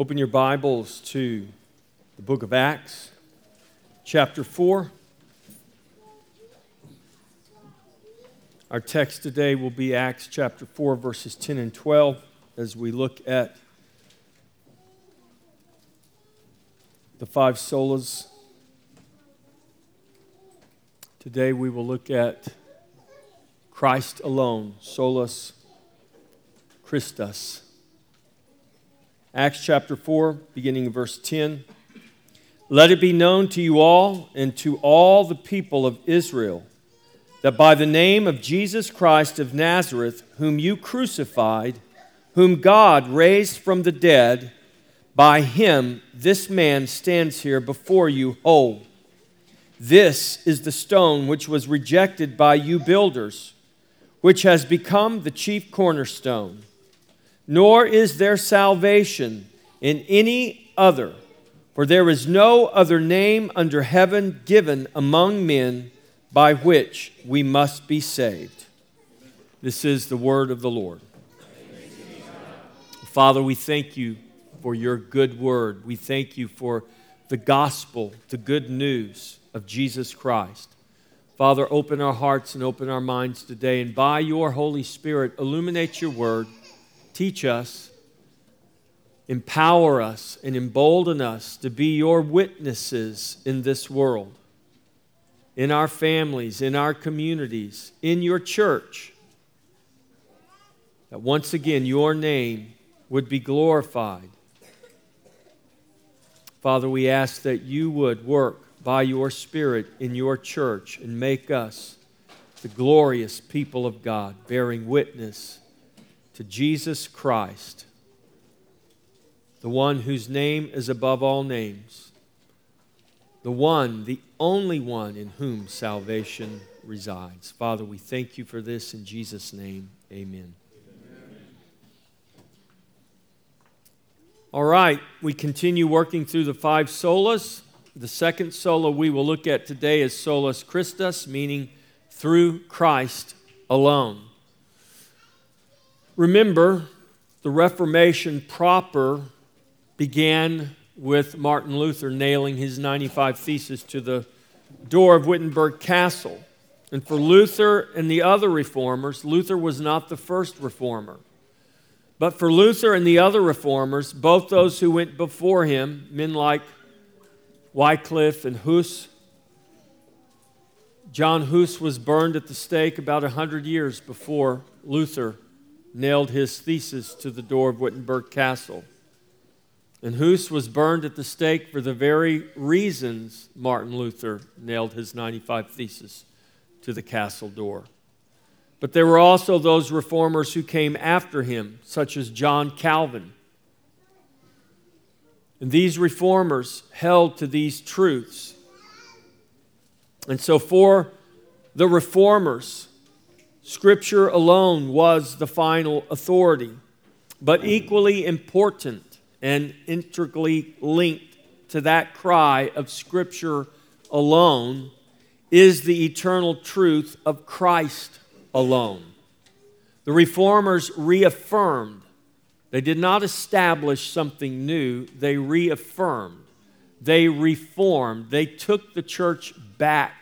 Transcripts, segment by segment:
Open your Bibles to the book of Acts, chapter 4. Our text today will be Acts chapter 4, verses 10 and 12, as we look at the five solas. Today we will look at Christ alone, solus Christus. Acts chapter 4, beginning in verse 10. Let it be known to you all and to all the people of Israel that by the name of Jesus Christ of Nazareth, whom you crucified, whom God raised from the dead, by him this man stands here before you whole. This is the stone which was rejected by you builders, which has become the chief cornerstone nor is there salvation in any other, for there is no other name under heaven given among men by which we must be saved. This is the word of the Lord. Father, we thank you for your good word. We thank you for the gospel, the good news of Jesus Christ. Father, open our hearts and open our minds today, and by your Holy Spirit, illuminate your word Teach us, empower us, and embolden us to be your witnesses in this world, in our families, in our communities, in your church. That once again your name would be glorified. Father, we ask that you would work by your Spirit in your church and make us the glorious people of God, bearing witness to Jesus Christ, the one whose name is above all names, the one, the only one in whom salvation resides. Father, we thank you for this in Jesus' name. Amen. All right, we continue working through the five solas. The second sola we will look at today is solus Christus, meaning through Christ alone. Remember, the Reformation proper began with Martin Luther nailing his 95 Theses to the door of Wittenberg Castle. And for Luther and the other reformers, Luther was not the first reformer. But for Luther and the other reformers, both those who went before him, men like Wycliffe and Hus, John Hus was burned at the stake about 100 years before Luther nailed his thesis to the door of Wittenberg Castle. And Huss was burned at the stake for the very reasons Martin Luther nailed his 95 Theses to the castle door. But there were also those reformers who came after him, such as John Calvin. And these reformers held to these truths. And so, for the reformers, Scripture alone was the final authority. But equally important and intricately linked to that cry of Scripture alone is the eternal truth of Christ alone. The reformers reaffirmed, they did not establish something new, they reaffirmed, they reformed, they took the church back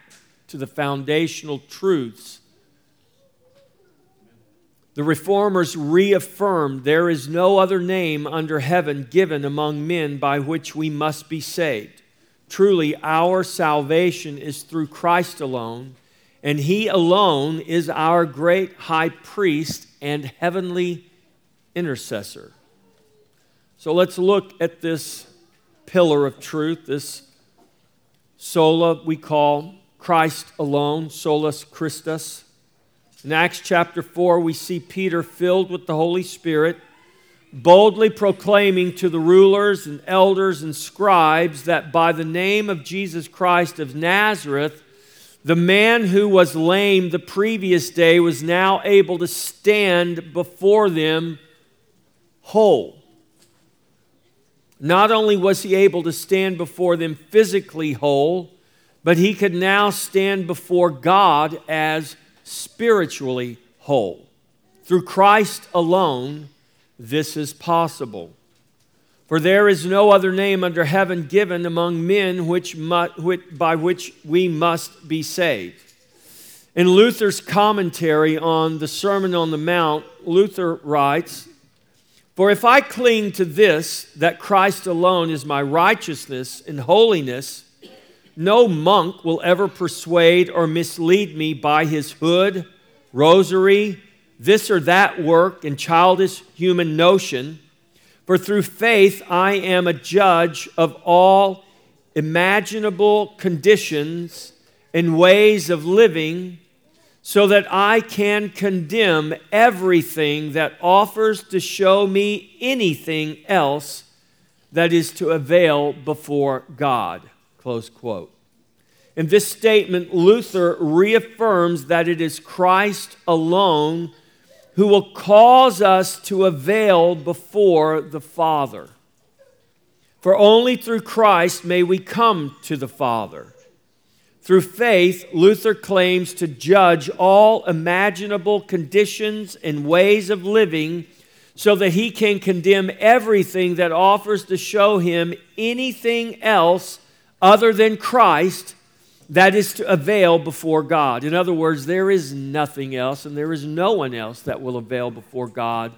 to the foundational truths the reformers reaffirmed there is no other name under heaven given among men by which we must be saved. Truly, our salvation is through Christ alone, and He alone is our great high priest and heavenly intercessor. So let's look at this pillar of truth, this sola we call Christ alone, solus Christus. In Acts chapter 4, we see Peter filled with the Holy Spirit, boldly proclaiming to the rulers and elders and scribes that by the name of Jesus Christ of Nazareth, the man who was lame the previous day was now able to stand before them whole. Not only was he able to stand before them physically whole, but he could now stand before God as spiritually whole. Through Christ alone, this is possible. For there is no other name under heaven given among men which mu- which, by which we must be saved. In Luther's commentary on the Sermon on the Mount, Luther writes, For if I cling to this, that Christ alone is my righteousness and holiness, no monk will ever persuade or mislead me by his hood, rosary, this or that work, and childish human notion for through faith I am a judge of all imaginable conditions and ways of living, so that I can condemn everything that offers to show me anything else that is to avail before God. Close quote. In this statement, Luther reaffirms that it is Christ alone who will cause us to avail before the Father. For only through Christ may we come to the Father. Through faith, Luther claims to judge all imaginable conditions and ways of living so that he can condemn everything that offers to show him anything else other than Christ that is to avail before God. In other words, there is nothing else and there is no one else that will avail before God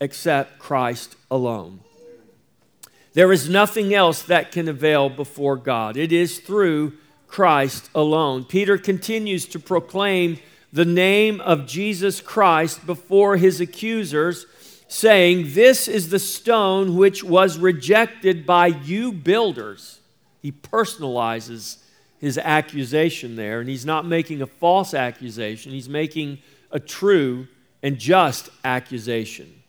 except Christ alone. There is nothing else that can avail before God. It is through Christ alone. Peter continues to proclaim the name of Jesus Christ before his accusers, saying, This is the stone which was rejected by you builders. He personalizes his accusation there, and he's not making a false accusation, he's making a true and just accusation.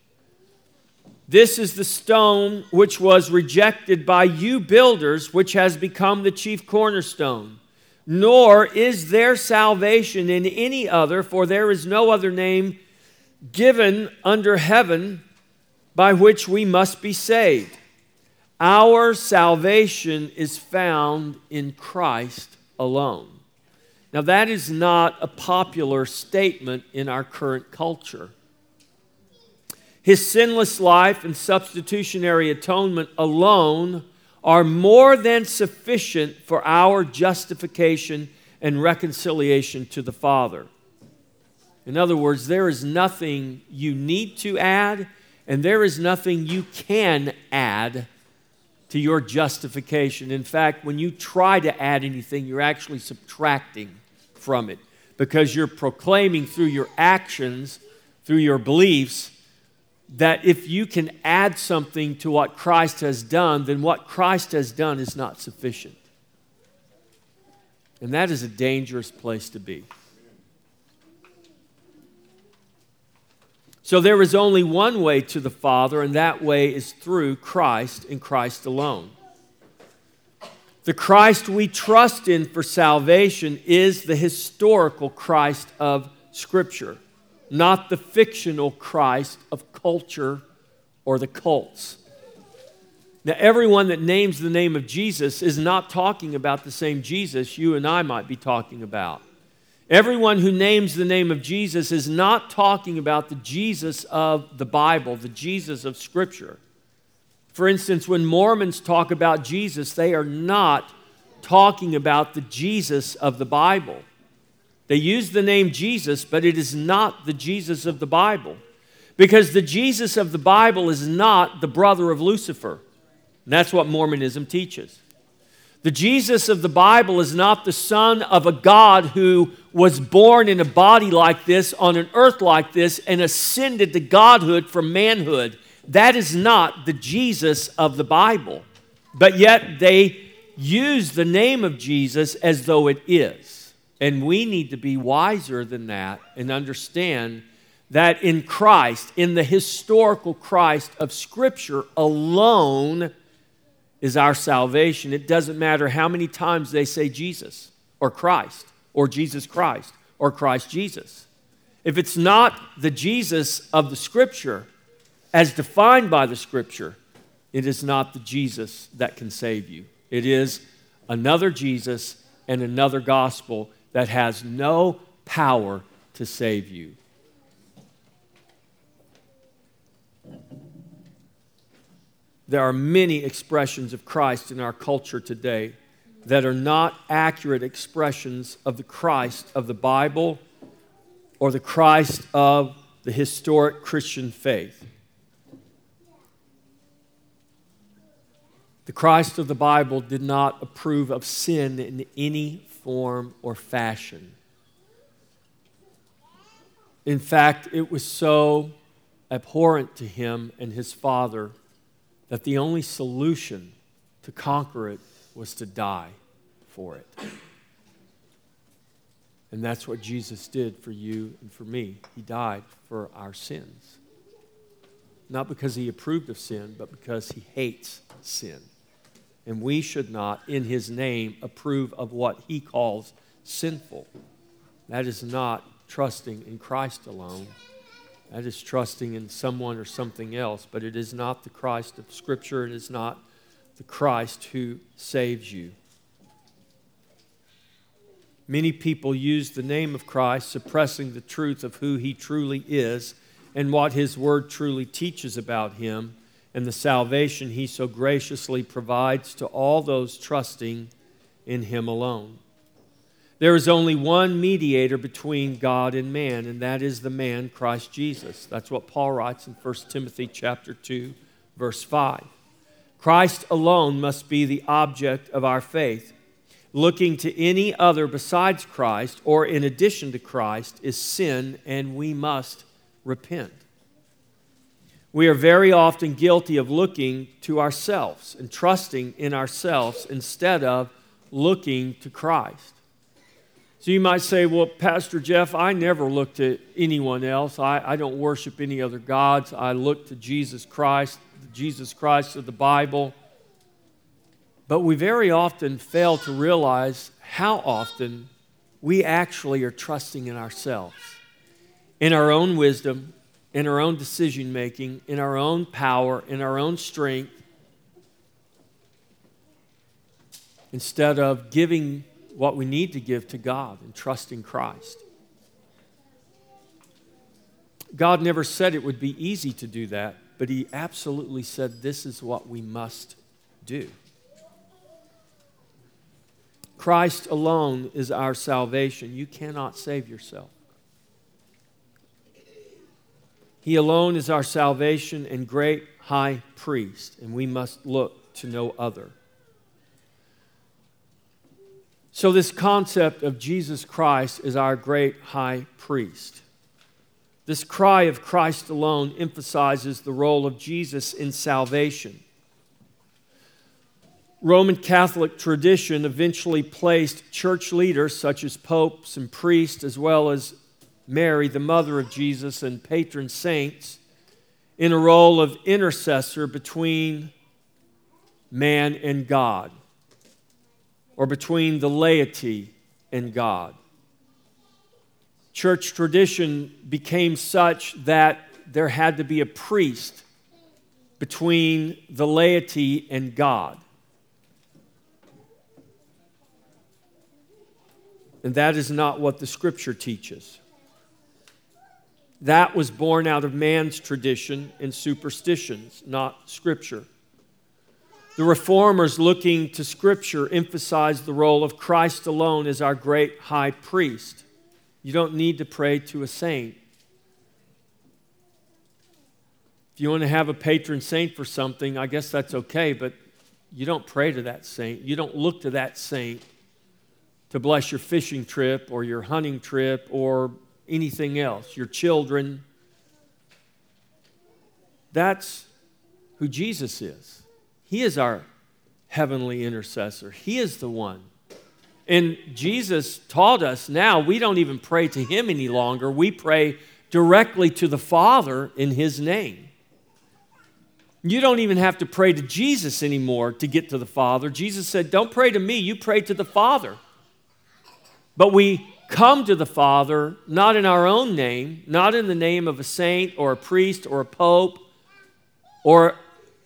This is the stone which was rejected by you builders, which has become the chief cornerstone. Nor is there salvation in any other, for there is no other name given under heaven by which we must be saved. Our salvation is found in Christ alone. Now, that is not a popular statement in our current culture. His sinless life and substitutionary atonement alone are more than sufficient for our justification and reconciliation to the Father. In other words, there is nothing you need to add, and there is nothing you can add to your justification. In fact, when you try to add anything, you're actually subtracting from it because you're proclaiming through your actions, through your beliefs, that if you can add something to what Christ has done, then what Christ has done is not sufficient. And that is a dangerous place to be. So there is only one way to the Father, and that way is through Christ and Christ alone. The Christ we trust in for salvation is the historical Christ of Scripture, not the fictional Christ of culture or the cults. Now, everyone that names the name of Jesus is not talking about the same Jesus you and I might be talking about. Everyone who names the name of Jesus is not talking about the Jesus of the Bible, the Jesus of Scripture. For instance, when Mormons talk about Jesus, they are not talking about the Jesus of the Bible. They use the name Jesus, but it is not the Jesus of the Bible. Because the Jesus of the Bible is not the brother of Lucifer. And that's what Mormonism teaches. The Jesus of the Bible is not the son of a God who was born in a body like this, on an earth like this, and ascended to godhood from manhood. That is not the Jesus of the Bible. But yet they use the name of Jesus as though it is. And we need to be wiser than that and understand that in Christ, in the historical Christ of Scripture alone, is our salvation. It doesn't matter how many times they say Jesus or Christ or Jesus Christ or Christ Jesus. If it's not the Jesus of the Scripture as defined by the Scripture, it is not the Jesus that can save you. It is another Jesus and another gospel that has no power to save you. There are many expressions of Christ in our culture today that are not accurate expressions of the Christ of the Bible or the Christ of the historic Christian faith. The Christ of the Bible did not approve of sin in any form or fashion. In fact, it was so abhorrent to him and his father that the only solution to conquer it was to die for it. And that's what Jesus did for you and for me. He died for our sins. Not because he approved of sin, but because he hates sin. And we should not, in his name, approve of what he calls sinful. That is not trusting in Christ alone. That is trusting in someone or something else, but it is not the Christ of Scripture. and It is not the Christ who saves you. Many people use the name of Christ, suppressing the truth of who he truly is and what his word truly teaches about him and the salvation he so graciously provides to all those trusting in him alone. There is only one mediator between God and man, and that is the man Christ Jesus. That's what Paul writes in 1 Timothy chapter 2, verse 5. Christ alone must be the object of our faith. Looking to any other besides Christ or in addition to Christ is sin, and we must repent. We are very often guilty of looking to ourselves and trusting in ourselves instead of looking to Christ. So you might say, well, Pastor Jeff, I never look to anyone else. I, I don't worship any other gods. I look to Jesus Christ, Jesus Christ of the Bible. But we very often fail to realize how often we actually are trusting in ourselves, in our own wisdom, in our own decision making, in our own power, in our own strength, instead of giving what we need to give to God and trust in Christ. God never said it would be easy to do that, but He absolutely said this is what we must do. Christ alone is our salvation. You cannot save yourself. He alone is our salvation and great high priest, and we must look to no other. So, this concept of Jesus Christ as our great high priest. This cry of Christ alone emphasizes the role of Jesus in salvation. Roman Catholic tradition eventually placed church leaders such as popes and priests, as well as Mary, the mother of Jesus, and patron saints, in a role of intercessor between man and God or between the laity and God. Church tradition became such that there had to be a priest between the laity and God. And that is not what the scripture teaches. That was born out of man's tradition and superstitions, not scripture. The reformers looking to Scripture emphasize the role of Christ alone as our great high priest. You don't need to pray to a saint. If you want to have a patron saint for something, I guess that's okay, but you don't pray to that saint. You don't look to that saint to bless your fishing trip or your hunting trip or anything else, your children. That's who Jesus is. He is our heavenly intercessor. He is the one. And Jesus taught us now we don't even pray to Him any longer. We pray directly to the Father in His name. You don't even have to pray to Jesus anymore to get to the Father. Jesus said, Don't pray to me, you pray to the Father. But we come to the Father not in our own name, not in the name of a saint or a priest or a pope or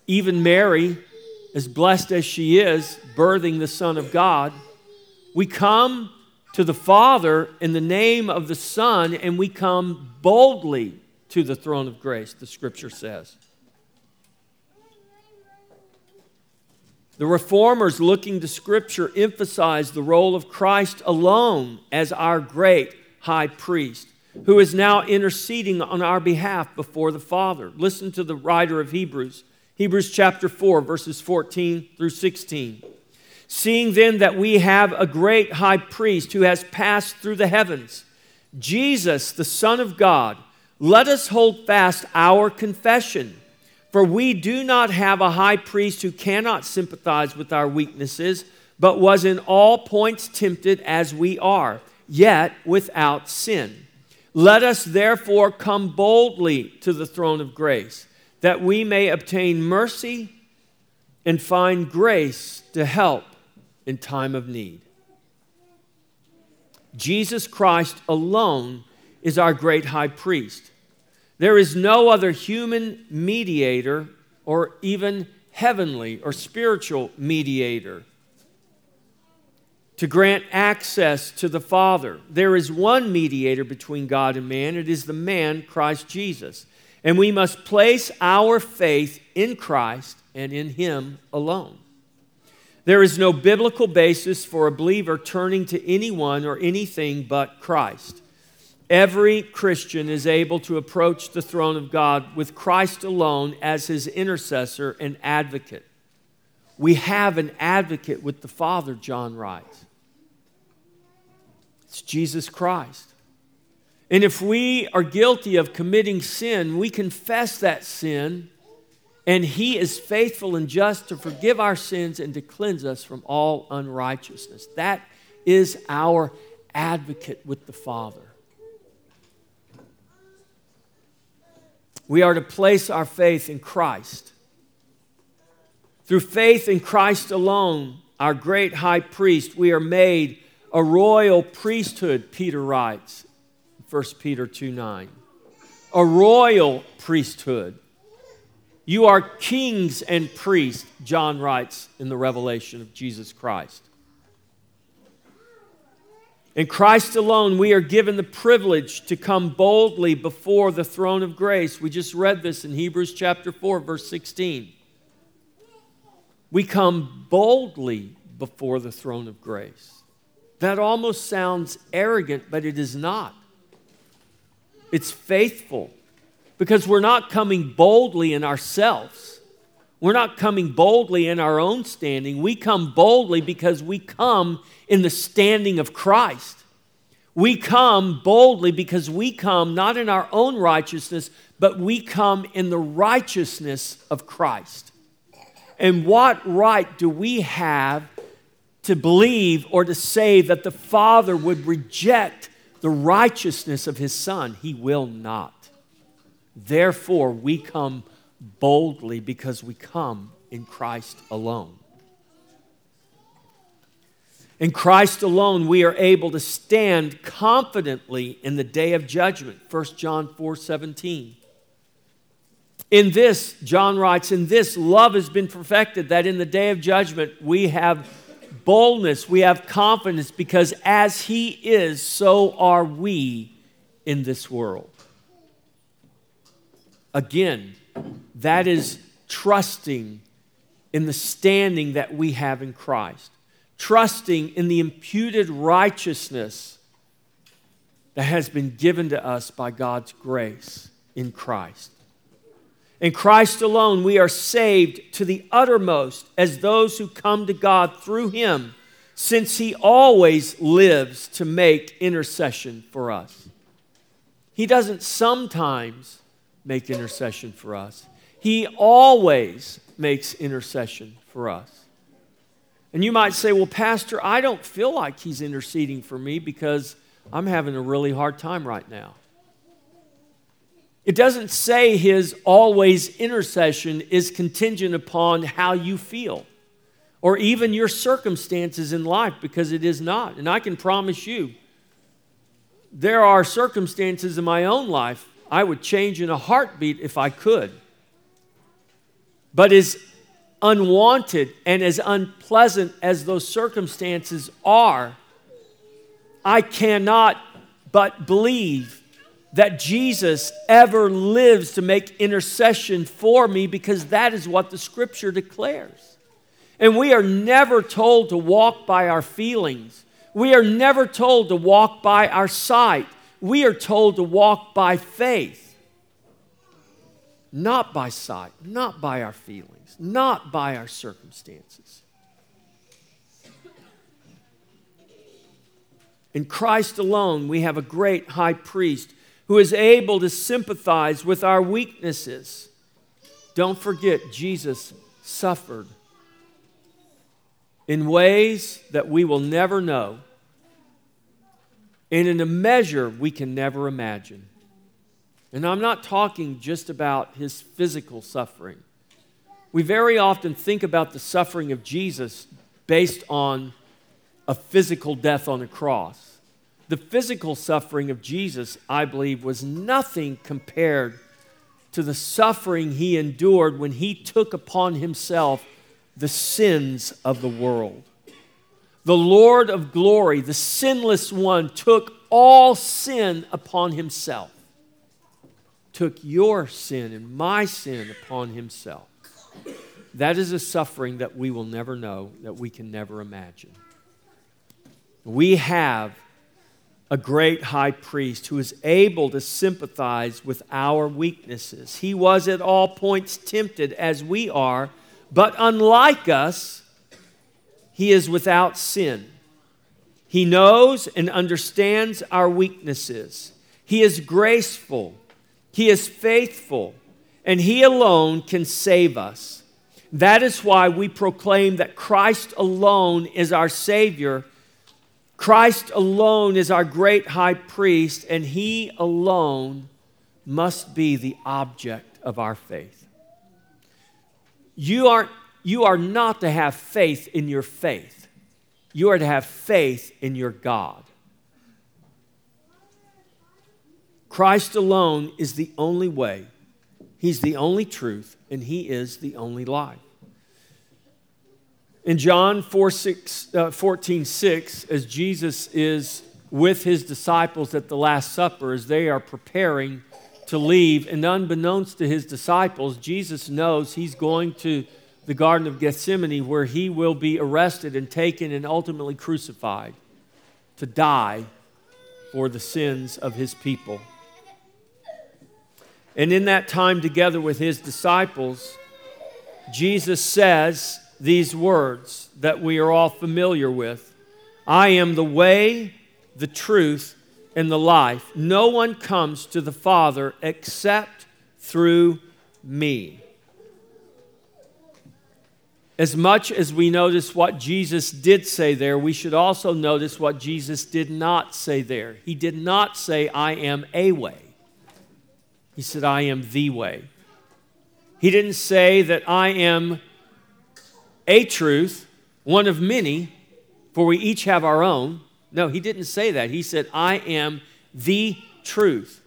even Mary, as blessed as she is, birthing the Son of God, we come to the Father in the name of the Son and we come boldly to the throne of grace, the scripture says. The reformers looking to Scripture emphasize the role of Christ alone as our great high priest, who is now interceding on our behalf before the Father. Listen to the writer of Hebrews, Hebrews chapter 4, verses 14 through 16. Seeing then that we have a great high priest who has passed through the heavens, Jesus, the Son of God, let us hold fast our confession. For we do not have a high priest who cannot sympathize with our weaknesses, but was in all points tempted as we are, yet without sin. Let us therefore come boldly to the throne of grace, that we may obtain mercy and find grace to help in time of need. Jesus Christ alone is our great high priest. There is no other human mediator or even heavenly or spiritual mediator to grant access to the Father. There is one mediator between God and man, it is the man, Christ Jesus. And we must place our faith in Christ and in Him alone. There is no biblical basis for a believer turning to anyone or anything but Christ. Every Christian is able to approach the throne of God with Christ alone as his intercessor and advocate. We have an advocate with the Father, John writes. It's Jesus Christ. And if we are guilty of committing sin, we confess that sin, and He is faithful and just to forgive our sins and to cleanse us from all unrighteousness. That is our advocate with the Father. We are to place our faith in Christ. Through faith in Christ alone, our great high priest, we are made a royal priesthood, Peter writes, 1 Peter 2 9. A royal priesthood. You are kings and priests, John writes in the revelation of Jesus Christ. In Christ alone, we are given the privilege to come boldly before the throne of grace. We just read this in Hebrews chapter 4, verse 16. We come boldly before the throne of grace. That almost sounds arrogant, but it is not. It's faithful because we're not coming boldly in ourselves. We're not coming boldly in our own standing. We come boldly because we come in the standing of Christ. We come boldly because we come not in our own righteousness, but we come in the righteousness of Christ. And what right do we have to believe or to say that the Father would reject the righteousness of His Son? He will not. Therefore, we come boldly because we come in Christ alone. In Christ alone, we are able to stand confidently in the day of judgment. 1 John 4 17. In this, John writes, in this, love has been perfected, that in the day of judgment we have boldness, we have confidence, because as He is, so are we in this world. Again, that is trusting in the standing that we have in Christ trusting in the imputed righteousness that has been given to us by God's grace in Christ. In Christ alone, we are saved to the uttermost as those who come to God through Him, since He always lives to make intercession for us. He doesn't sometimes make intercession for us, He always makes intercession for us. And you might say, well, Pastor, I don't feel like he's interceding for me because I'm having a really hard time right now. It doesn't say his always intercession is contingent upon how you feel or even your circumstances in life because it is not. And I can promise you, there are circumstances in my own life I would change in a heartbeat if I could. But is unwanted and as unpleasant as those circumstances are, I cannot but believe that Jesus ever lives to make intercession for me because that is what the scripture declares. And we are never told to walk by our feelings. We are never told to walk by our sight. We are told to walk by faith, not by sight, not by our feelings, not by our circumstances. In Christ alone, we have a great high priest who is able to sympathize with our weaknesses. Don't forget, Jesus suffered in ways that we will never know and in a measure we can never imagine. And I'm not talking just about his physical suffering. We very often think about the suffering of Jesus based on a physical death on the cross. The physical suffering of Jesus, I believe, was nothing compared to the suffering he endured when he took upon himself the sins of the world. The Lord of glory, the sinless one, took all sin upon himself, took your sin and my sin upon himself. That is a suffering that we will never know, that we can never imagine. We have a great high priest who is able to sympathize with our weaknesses. He was at all points tempted as we are, but unlike us, he is without sin. He knows and understands our weaknesses. He is graceful. He is faithful. And He alone can save us. That is why we proclaim that Christ alone is our Savior Christ alone is our great high priest, and he alone must be the object of our faith. You are, you are not to have faith in your faith, you are to have faith in your God. Christ alone is the only way, He's the only truth, and He is the only life. In John 4, 6, uh, 14, 6, as Jesus is with his disciples at the Last Supper, as they are preparing to leave, and unbeknownst to his disciples, Jesus knows he's going to the Garden of Gethsemane where he will be arrested and taken and ultimately crucified to die for the sins of his people. And in that time together with his disciples, Jesus says, these words that we are all familiar with I am the way, the truth, and the life. No one comes to the Father except through me. As much as we notice what Jesus did say there, we should also notice what Jesus did not say there. He did not say, I am a way. He said, I am the way. He didn't say that I am a truth, one of many, for we each have our own. No, he didn't say that. He said, I am the truth.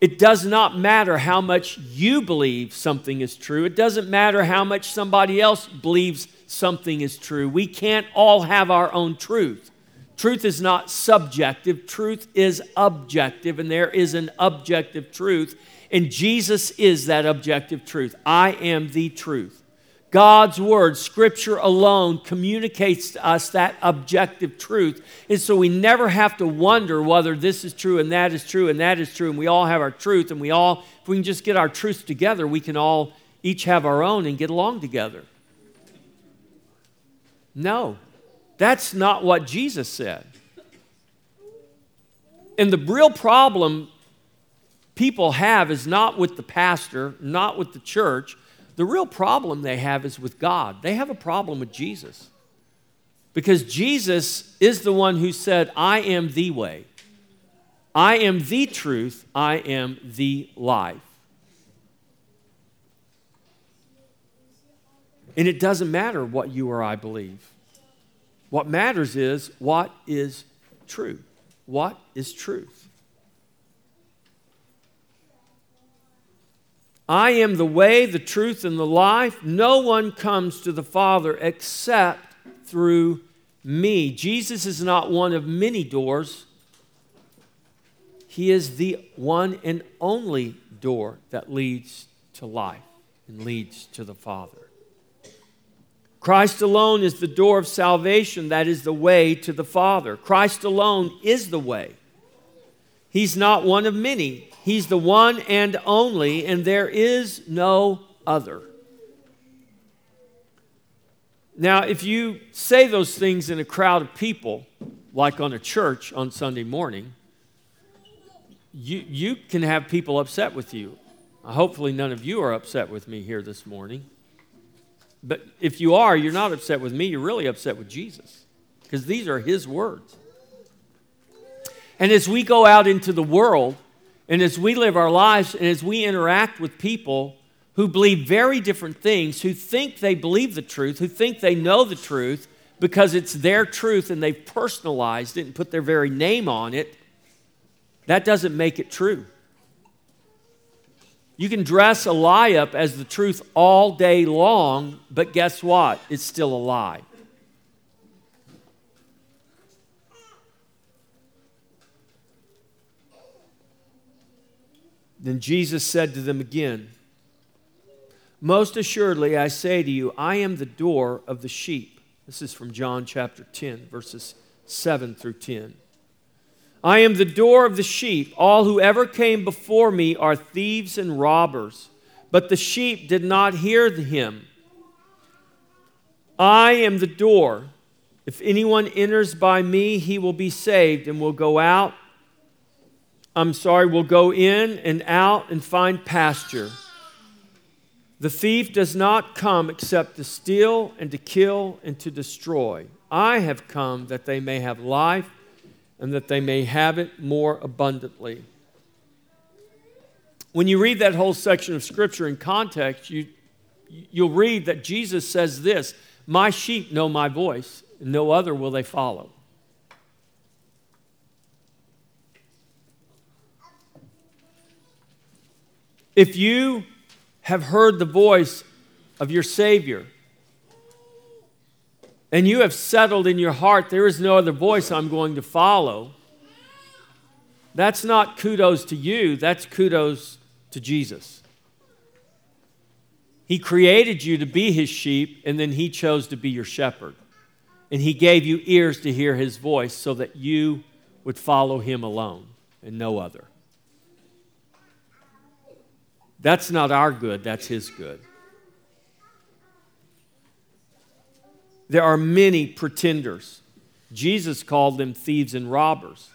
It does not matter how much you believe something is true. It doesn't matter how much somebody else believes something is true. We can't all have our own truth. Truth is not subjective, truth is objective, and there is an objective truth. And Jesus is that objective truth. I am the truth. God's Word, Scripture alone, communicates to us that objective truth. And so we never have to wonder whether this is true and that is true and that is true. And we all have our truth. And we all, if we can just get our truth together, we can all each have our own and get along together. No, that's not what Jesus said. And the real problem people have is not with the pastor, not with the church the real problem they have is with God. They have a problem with Jesus. Because Jesus is the one who said, I am the way, I am the truth, I am the life. And it doesn't matter what you or I believe. What matters is what is true. What is truth? I am the way, the truth, and the life. No one comes to the Father except through me. Jesus is not one of many doors, He is the one and only door that leads to life and leads to the Father. Christ alone is the door of salvation, that is the way to the Father. Christ alone is the way. He's not one of many, He's the one and only, and there is no other. Now, if you say those things in a crowd of people, like on a church on Sunday morning, you, you can have people upset with you. Hopefully, none of you are upset with me here this morning. But if you are, you're not upset with me, you're really upset with Jesus because these are his words. And as we go out into the world, and as we live our lives, and as we interact with people who believe very different things, who think they believe the truth, who think they know the truth because it's their truth and they've personalized it and put their very name on it, that doesn't make it true. You can dress a lie up as the truth all day long, but guess what? It's still a lie. Then Jesus said to them again, Most assuredly, I say to you, I am the door of the sheep. This is from John chapter 10, verses 7 through 10. I am the door of the sheep. All who ever came before me are thieves and robbers, but the sheep did not hear him. I am the door. If anyone enters by me, he will be saved and will go out. I'm sorry, will go in and out and find pasture. The thief does not come except to steal and to kill and to destroy. I have come that they may have life and that they may have it more abundantly. When you read that whole section of Scripture in context, you, you'll read that Jesus says this My sheep know my voice, and no other will they follow. If you have heard the voice of your Savior, and you have settled in your heart, there is no other voice I'm going to follow, that's not kudos to you, that's kudos to Jesus. He created you to be his sheep, and then he chose to be your shepherd. And he gave you ears to hear his voice so that you would follow him alone and no other. That's not our good, that's his good. There are many pretenders. Jesus called them thieves and robbers.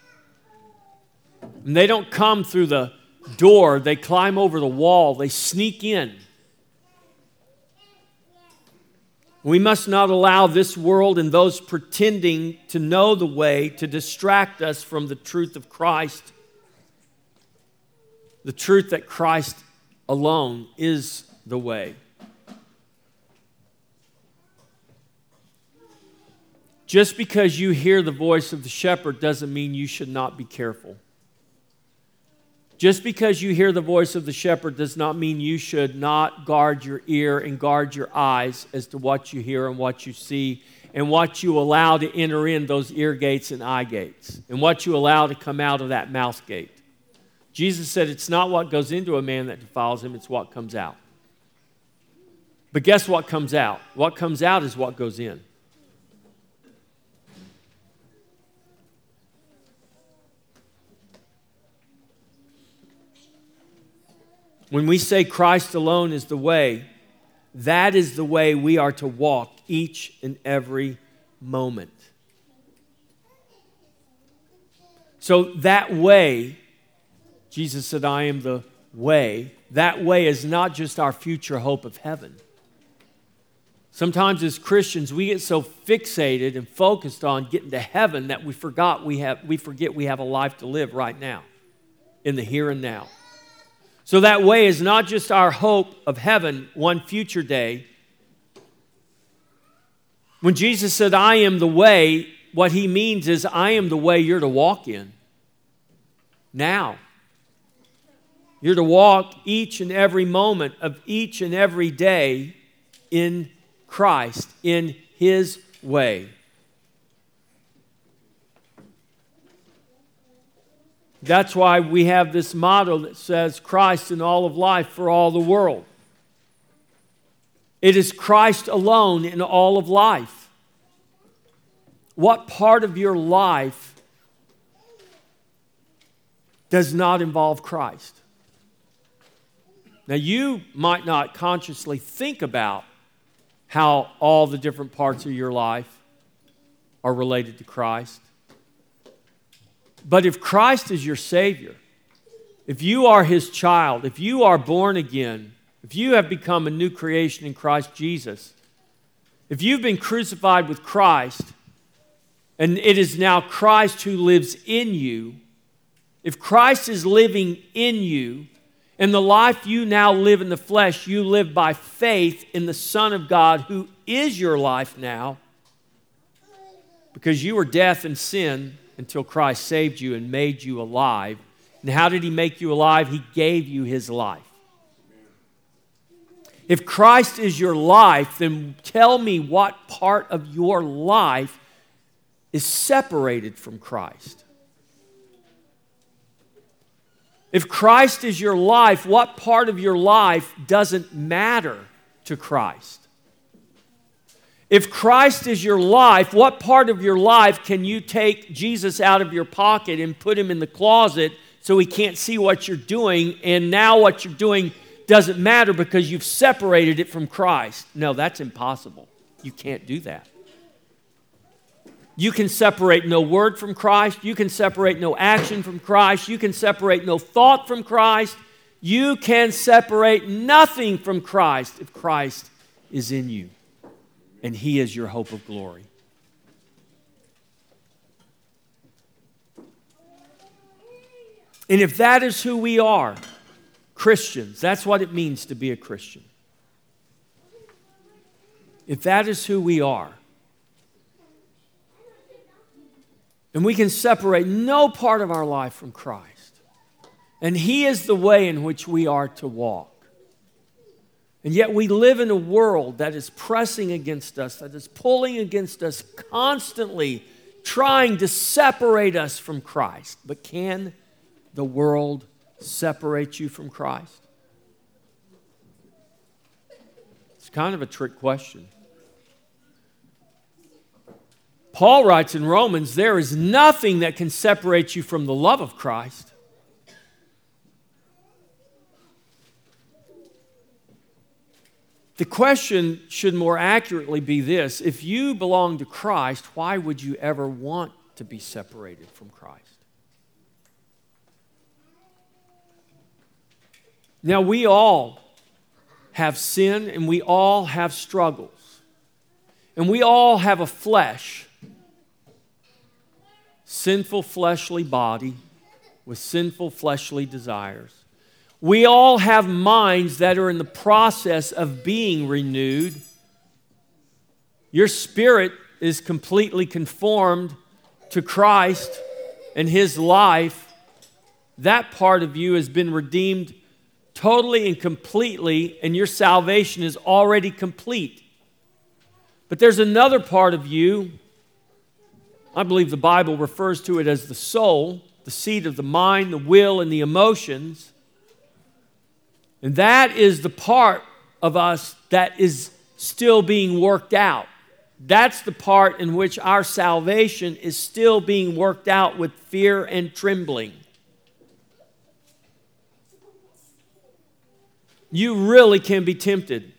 And they don't come through the door, they climb over the wall, they sneak in. We must not allow this world and those pretending to know the way to distract us from the truth of Christ. The truth that Christ alone is the way. Just because you hear the voice of the shepherd doesn't mean you should not be careful. Just because you hear the voice of the shepherd does not mean you should not guard your ear and guard your eyes as to what you hear and what you see and what you allow to enter in those ear gates and eye gates and what you allow to come out of that mouth gate. Jesus said it's not what goes into a man that defiles him, it's what comes out. But guess what comes out? What comes out is what goes in. When we say Christ alone is the way, that is the way we are to walk each and every moment. So, that way, Jesus said, I am the way. That way is not just our future hope of heaven. Sometimes as Christians, we get so fixated and focused on getting to heaven that we forgot we have we forget we have a life to live right now in the here and now. So that way is not just our hope of heaven one future day. When Jesus said, I am the way, what he means is, I am the way you're to walk in. Now. You're to walk each and every moment of each and every day in Christ, in his way. That's why we have this motto that says Christ in all of life for all the world. It is Christ alone in all of life. What part of your life does not involve Christ? Now, you might not consciously think about how all the different parts of your life are related to Christ. But if Christ is your Savior, if you are His child, if you are born again, if you have become a new creation in Christ Jesus, if you've been crucified with Christ, and it is now Christ who lives in you, if Christ is living in you, and the life you now live in the flesh, you live by faith in the Son of God who is your life now, because you were deaf in sin until Christ saved you and made you alive. And how did He make you alive? He gave you His life. If Christ is your life, then tell me what part of your life is separated from Christ. If Christ is your life, what part of your life doesn't matter to Christ? If Christ is your life, what part of your life can you take Jesus out of your pocket and put him in the closet so he can't see what you're doing and now what you're doing doesn't matter because you've separated it from Christ? No, that's impossible. You can't do that. You can separate no word from Christ. You can separate no action from Christ. You can separate no thought from Christ. You can separate nothing from Christ if Christ is in you and He is your hope of glory. And if that is who we are, Christians, that's what it means to be a Christian. If that is who we are, and we can separate no part of our life from Christ, and He is the way in which we are to walk. And yet we live in a world that is pressing against us, that is pulling against us constantly, trying to separate us from Christ. But can the world separate you from Christ? It's kind of a trick question. Paul writes in Romans, there is nothing that can separate you from the love of Christ. The question should more accurately be this if you belong to Christ, why would you ever want to be separated from Christ? Now, we all have sin and we all have struggles. And we all have a flesh, sinful fleshly body with sinful fleshly desires. We all have minds that are in the process of being renewed. Your spirit is completely conformed to Christ and His life. That part of you has been redeemed totally and completely, and your salvation is already complete. But there's another part of you, I believe the Bible refers to it as the soul, the seat of the mind, the will, and the emotions and that is the part of us that is still being worked out. That's the part in which our salvation is still being worked out with fear and trembling. You really can be tempted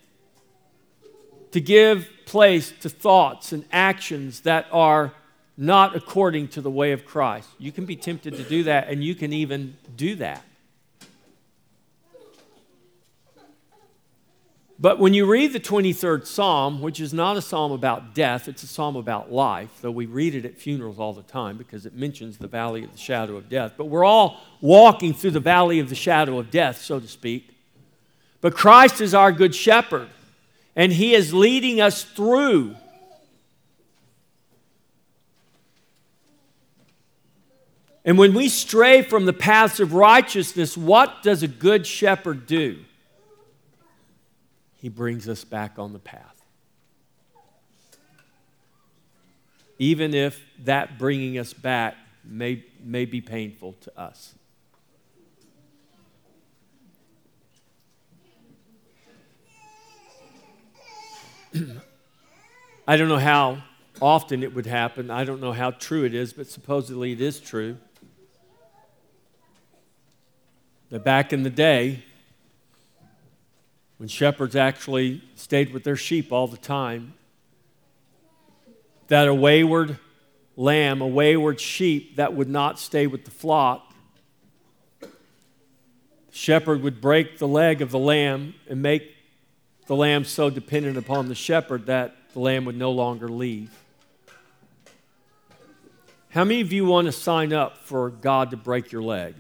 to give place to thoughts and actions that are not according to the way of Christ. You can be tempted to do that, and you can even do that. But when you read the 23rd Psalm, which is not a psalm about death, it's a psalm about life, though we read it at funerals all the time because it mentions the valley of the shadow of death. But we're all walking through the valley of the shadow of death, so to speak. But Christ is our good shepherd, and he is leading us through. And when we stray from the paths of righteousness, what does a good shepherd do? He brings us back on the path. Even if that bringing us back may, may be painful to us. I don't know how often it would happen. I don't know how true it is, but supposedly it is true. That back in the day, when shepherds actually stayed with their sheep all the time, that a wayward lamb, a wayward sheep that would not stay with the flock, the shepherd would break the leg of the lamb and make the lamb so dependent upon the shepherd that the lamb would no longer leave. How many of you want to sign up for God to break your leg?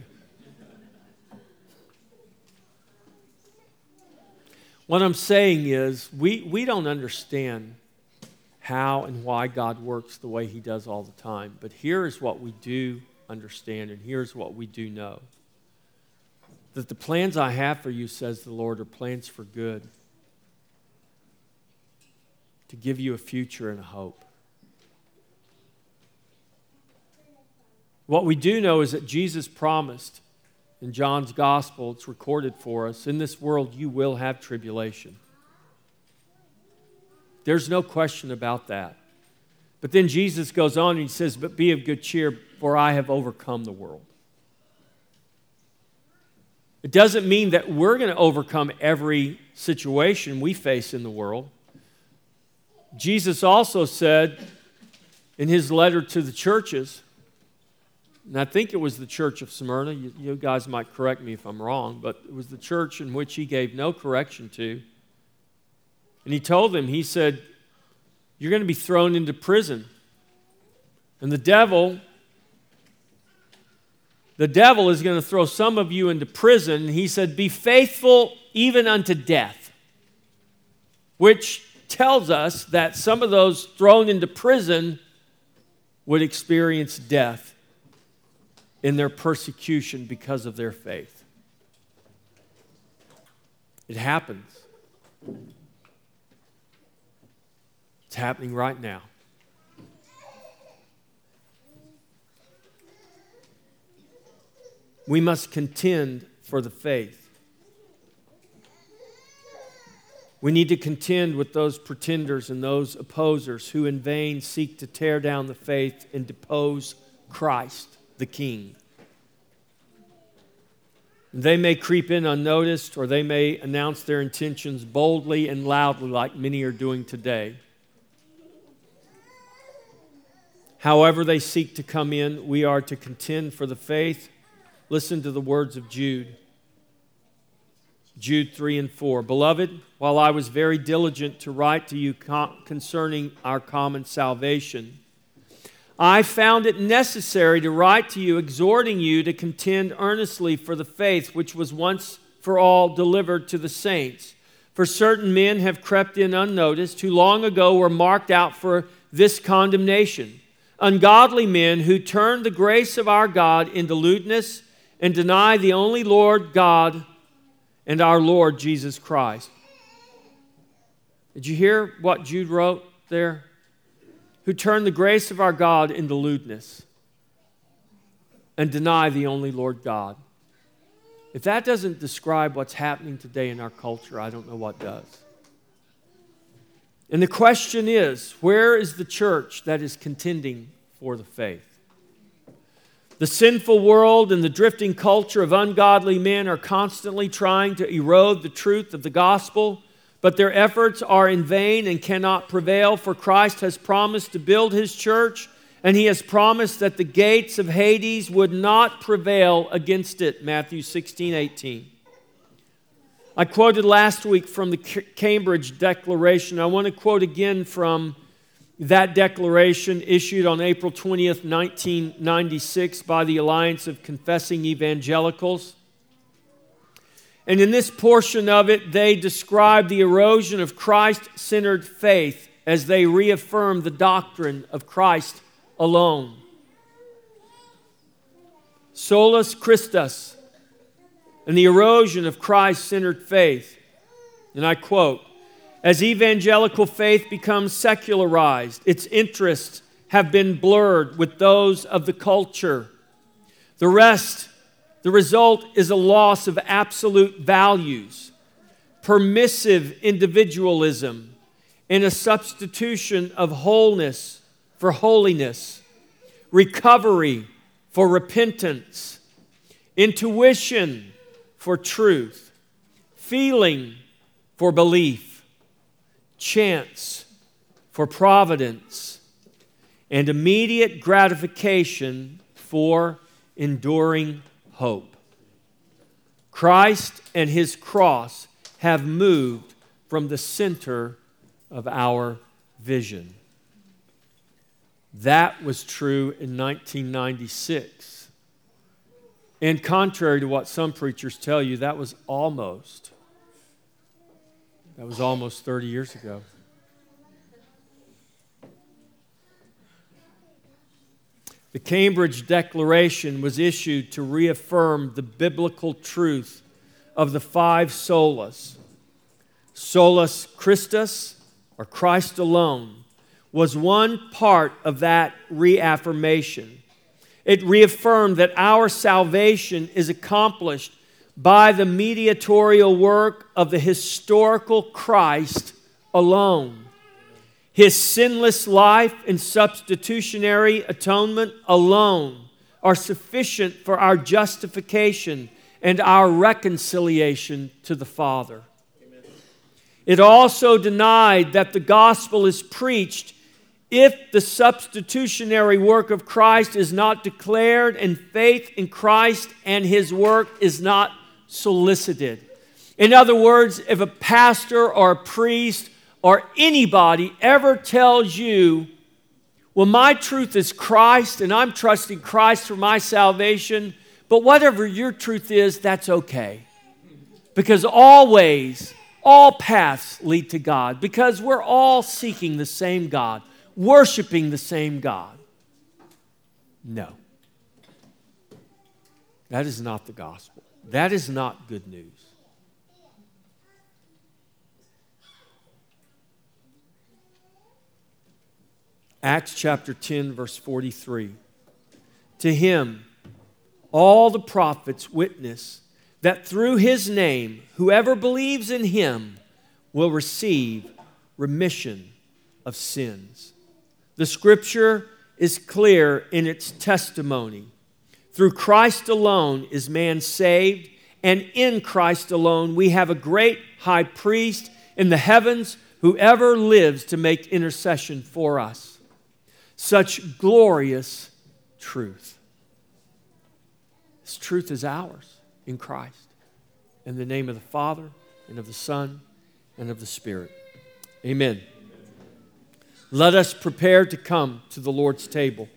What I'm saying is, we, we don't understand how and why God works the way He does all the time. But here is what we do understand, and here's what we do know that the plans I have for you, says the Lord, are plans for good, to give you a future and a hope. What we do know is that Jesus promised in John's gospel, it's recorded for us in this world you will have tribulation. There's no question about that. But then Jesus goes on and he says, But be of good cheer, for I have overcome the world. It doesn't mean that we're going to overcome every situation we face in the world. Jesus also said in his letter to the churches, and I think it was the church of Smyrna, you, you guys might correct me if I'm wrong, but it was the church in which he gave no correction to. And he told them, he said, You're going to be thrown into prison. And the devil, the devil is going to throw some of you into prison. He said, Be faithful even unto death, which tells us that some of those thrown into prison would experience death in their persecution because of their faith. It happens. It's happening right now. We must contend for the faith. We need to contend with those pretenders and those opposers who in vain seek to tear down the faith and depose Christ, the King. They may creep in unnoticed, or they may announce their intentions boldly and loudly, like many are doing today. However, they seek to come in, we are to contend for the faith. Listen to the words of Jude. Jude 3 and 4. Beloved, while I was very diligent to write to you concerning our common salvation, I found it necessary to write to you, exhorting you to contend earnestly for the faith which was once for all delivered to the saints. For certain men have crept in unnoticed, who long ago were marked out for this condemnation ungodly men who turn the grace of our God into lewdness and deny the only Lord God and our Lord Jesus Christ. Did you hear what Jude wrote there? Who turn the grace of our God into lewdness and deny the only Lord God. If that doesn't describe what's happening today in our culture, I don't know what does. And the question is where is the church that is contending for the faith? The sinful world and the drifting culture of ungodly men are constantly trying to erode the truth of the gospel, but their efforts are in vain and cannot prevail, for Christ has promised to build his church, and he has promised that the gates of Hades would not prevail against it. Matthew 16, 18. I quoted last week from the Cambridge Declaration. I want to quote again from that declaration issued on April 20th, 1996, by the Alliance of Confessing Evangelicals. And in this portion of it, they describe the erosion of Christ centered faith as they reaffirm the doctrine of Christ alone. Solus Christus and the erosion of Christ centered faith. And I quote As evangelical faith becomes secularized, its interests have been blurred with those of the culture. The rest, the result is a loss of absolute values, permissive individualism, and a substitution of wholeness for holiness, recovery for repentance, intuition for truth, feeling for belief, chance for providence, and immediate gratification for enduring hope. Christ and his cross have moved from the center of our vision. That was true in 1996. And contrary to what some preachers tell you, that was almost. That was almost 30 years ago. The Cambridge Declaration was issued to reaffirm the biblical truth of the five solas. Solus Christus, or Christ alone, was one part of that reaffirmation. It reaffirmed that our salvation is accomplished by the mediatorial work of the historical Christ alone. His sinless life and substitutionary atonement alone are sufficient for our justification and our reconciliation to the Father. Amen. It also denied that the gospel is preached if the substitutionary work of Christ is not declared and faith in Christ and his work is not solicited. In other words, if a pastor or a priest or anybody ever tells you, well, my truth is Christ and I'm trusting Christ for my salvation, but whatever your truth is, that's okay. Because always, all paths lead to God, because we're all seeking the same God, worshiping the same God. No. That is not the gospel. That is not good news. Acts chapter 10, verse 43. To him, all the prophets witness that through his name, whoever believes in him will receive remission of sins. The scripture is clear in its testimony. Through Christ alone is man saved, and in Christ alone we have a great high priest in the heavens who ever lives to make intercession for us such glorious truth. This truth is ours in Christ. In the name of the Father, and of the Son, and of the Spirit. Amen. Let us prepare to come to the Lord's table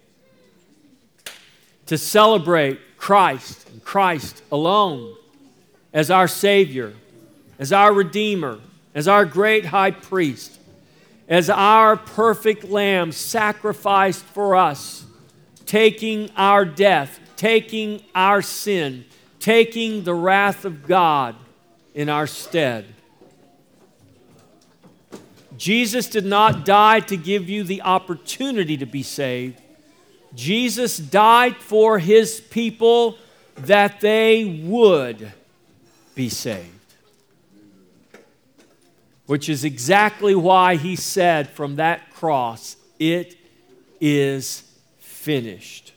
to celebrate Christ and Christ alone as our Savior, as our Redeemer, as our great high priest as our perfect lamb sacrificed for us, taking our death, taking our sin, taking the wrath of God in our stead. Jesus did not die to give you the opportunity to be saved. Jesus died for his people that they would be saved which is exactly why he said from that cross, It is finished.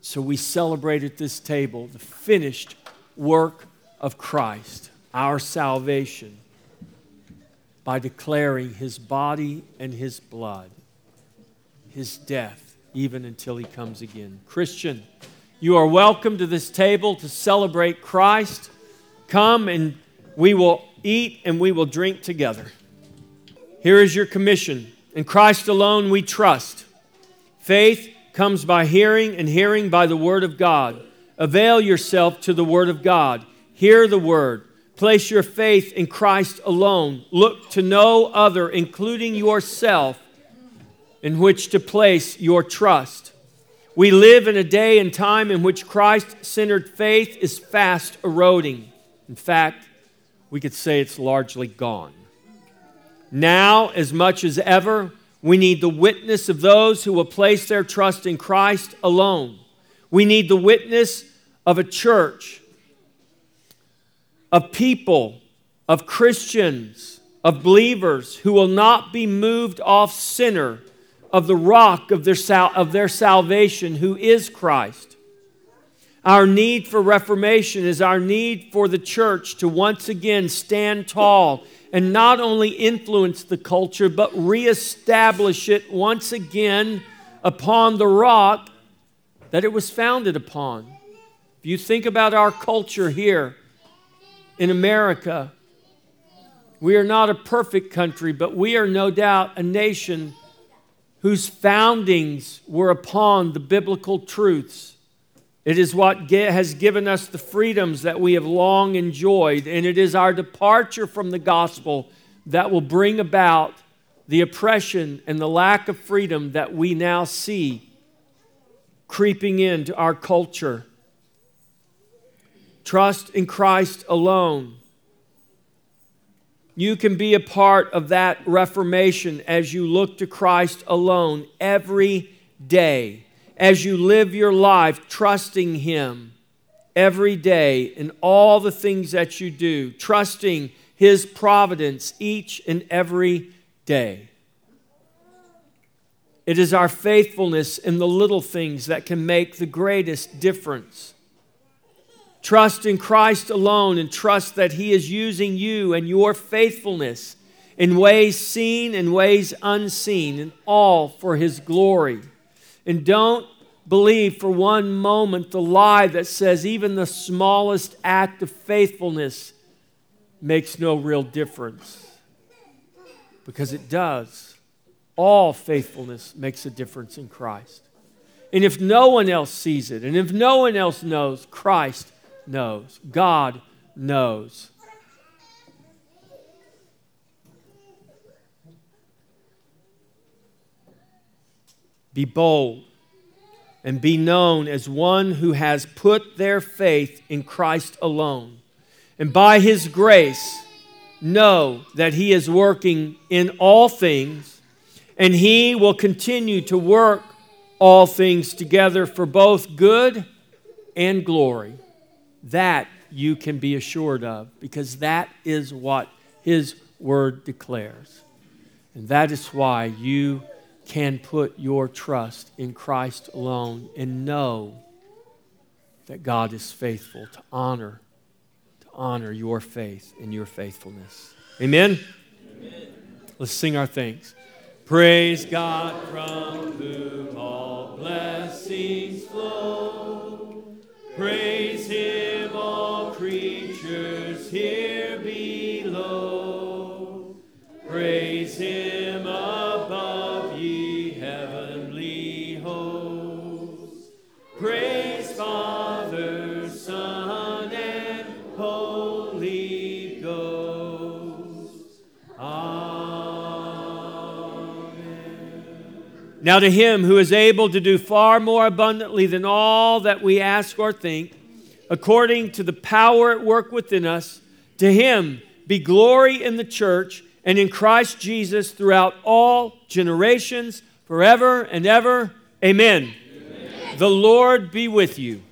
So we celebrate at this table the finished work of Christ, our salvation, by declaring his body and his blood, his death, even until he comes again. Christian, you are welcome to this table to celebrate Christ. Come and we will eat and we will drink together. Here is your commission. In Christ alone we trust. Faith comes by hearing, and hearing by the Word of God. Avail yourself to the Word of God. Hear the Word. Place your faith in Christ alone. Look to no other, including yourself, in which to place your trust. We live in a day and time in which Christ centered faith is fast eroding. In fact, we could say it's largely gone. Now, as much as ever, we need the witness of those who will place their trust in Christ alone. We need the witness of a church, of people, of Christians, of believers who will not be moved off center of the rock of their, sal- of their salvation, who is Christ. Our need for reformation is our need for the church to once again stand tall and not only influence the culture, but reestablish it once again upon the rock that it was founded upon. If you think about our culture here in America, we are not a perfect country, but we are no doubt a nation whose foundings were upon the biblical truths. It is what has given us the freedoms that we have long enjoyed, and it is our departure from the gospel that will bring about the oppression and the lack of freedom that we now see creeping into our culture. Trust in Christ alone. You can be a part of that reformation as you look to Christ alone every day, as you live your life trusting Him every day in all the things that you do, trusting His providence each and every day. It is our faithfulness in the little things that can make the greatest difference. Trust in Christ alone and trust that He is using you and your faithfulness in ways seen and ways unseen, and all for His glory. And don't believe for one moment the lie that says even the smallest act of faithfulness makes no real difference. Because it does. All faithfulness makes a difference in Christ. And if no one else sees it, and if no one else knows, Christ knows. God knows. Be bold and be known as one who has put their faith in Christ alone. And by his grace, know that he is working in all things, and he will continue to work all things together for both good and glory. That you can be assured of because that is what His Word declares. And that is why you can put your trust in Christ alone and know that God is faithful to honor to honor your faith and your faithfulness. Amen. Amen. Let's sing our thanks. Praise God from whom all blessings flow. Praise him all creatures here below. Praise him Now to him who is able to do far more abundantly than all that we ask or think, according to the power at work within us, to him be glory in the church and in Christ Jesus throughout all generations, forever and ever. Amen. Amen. The Lord be with you.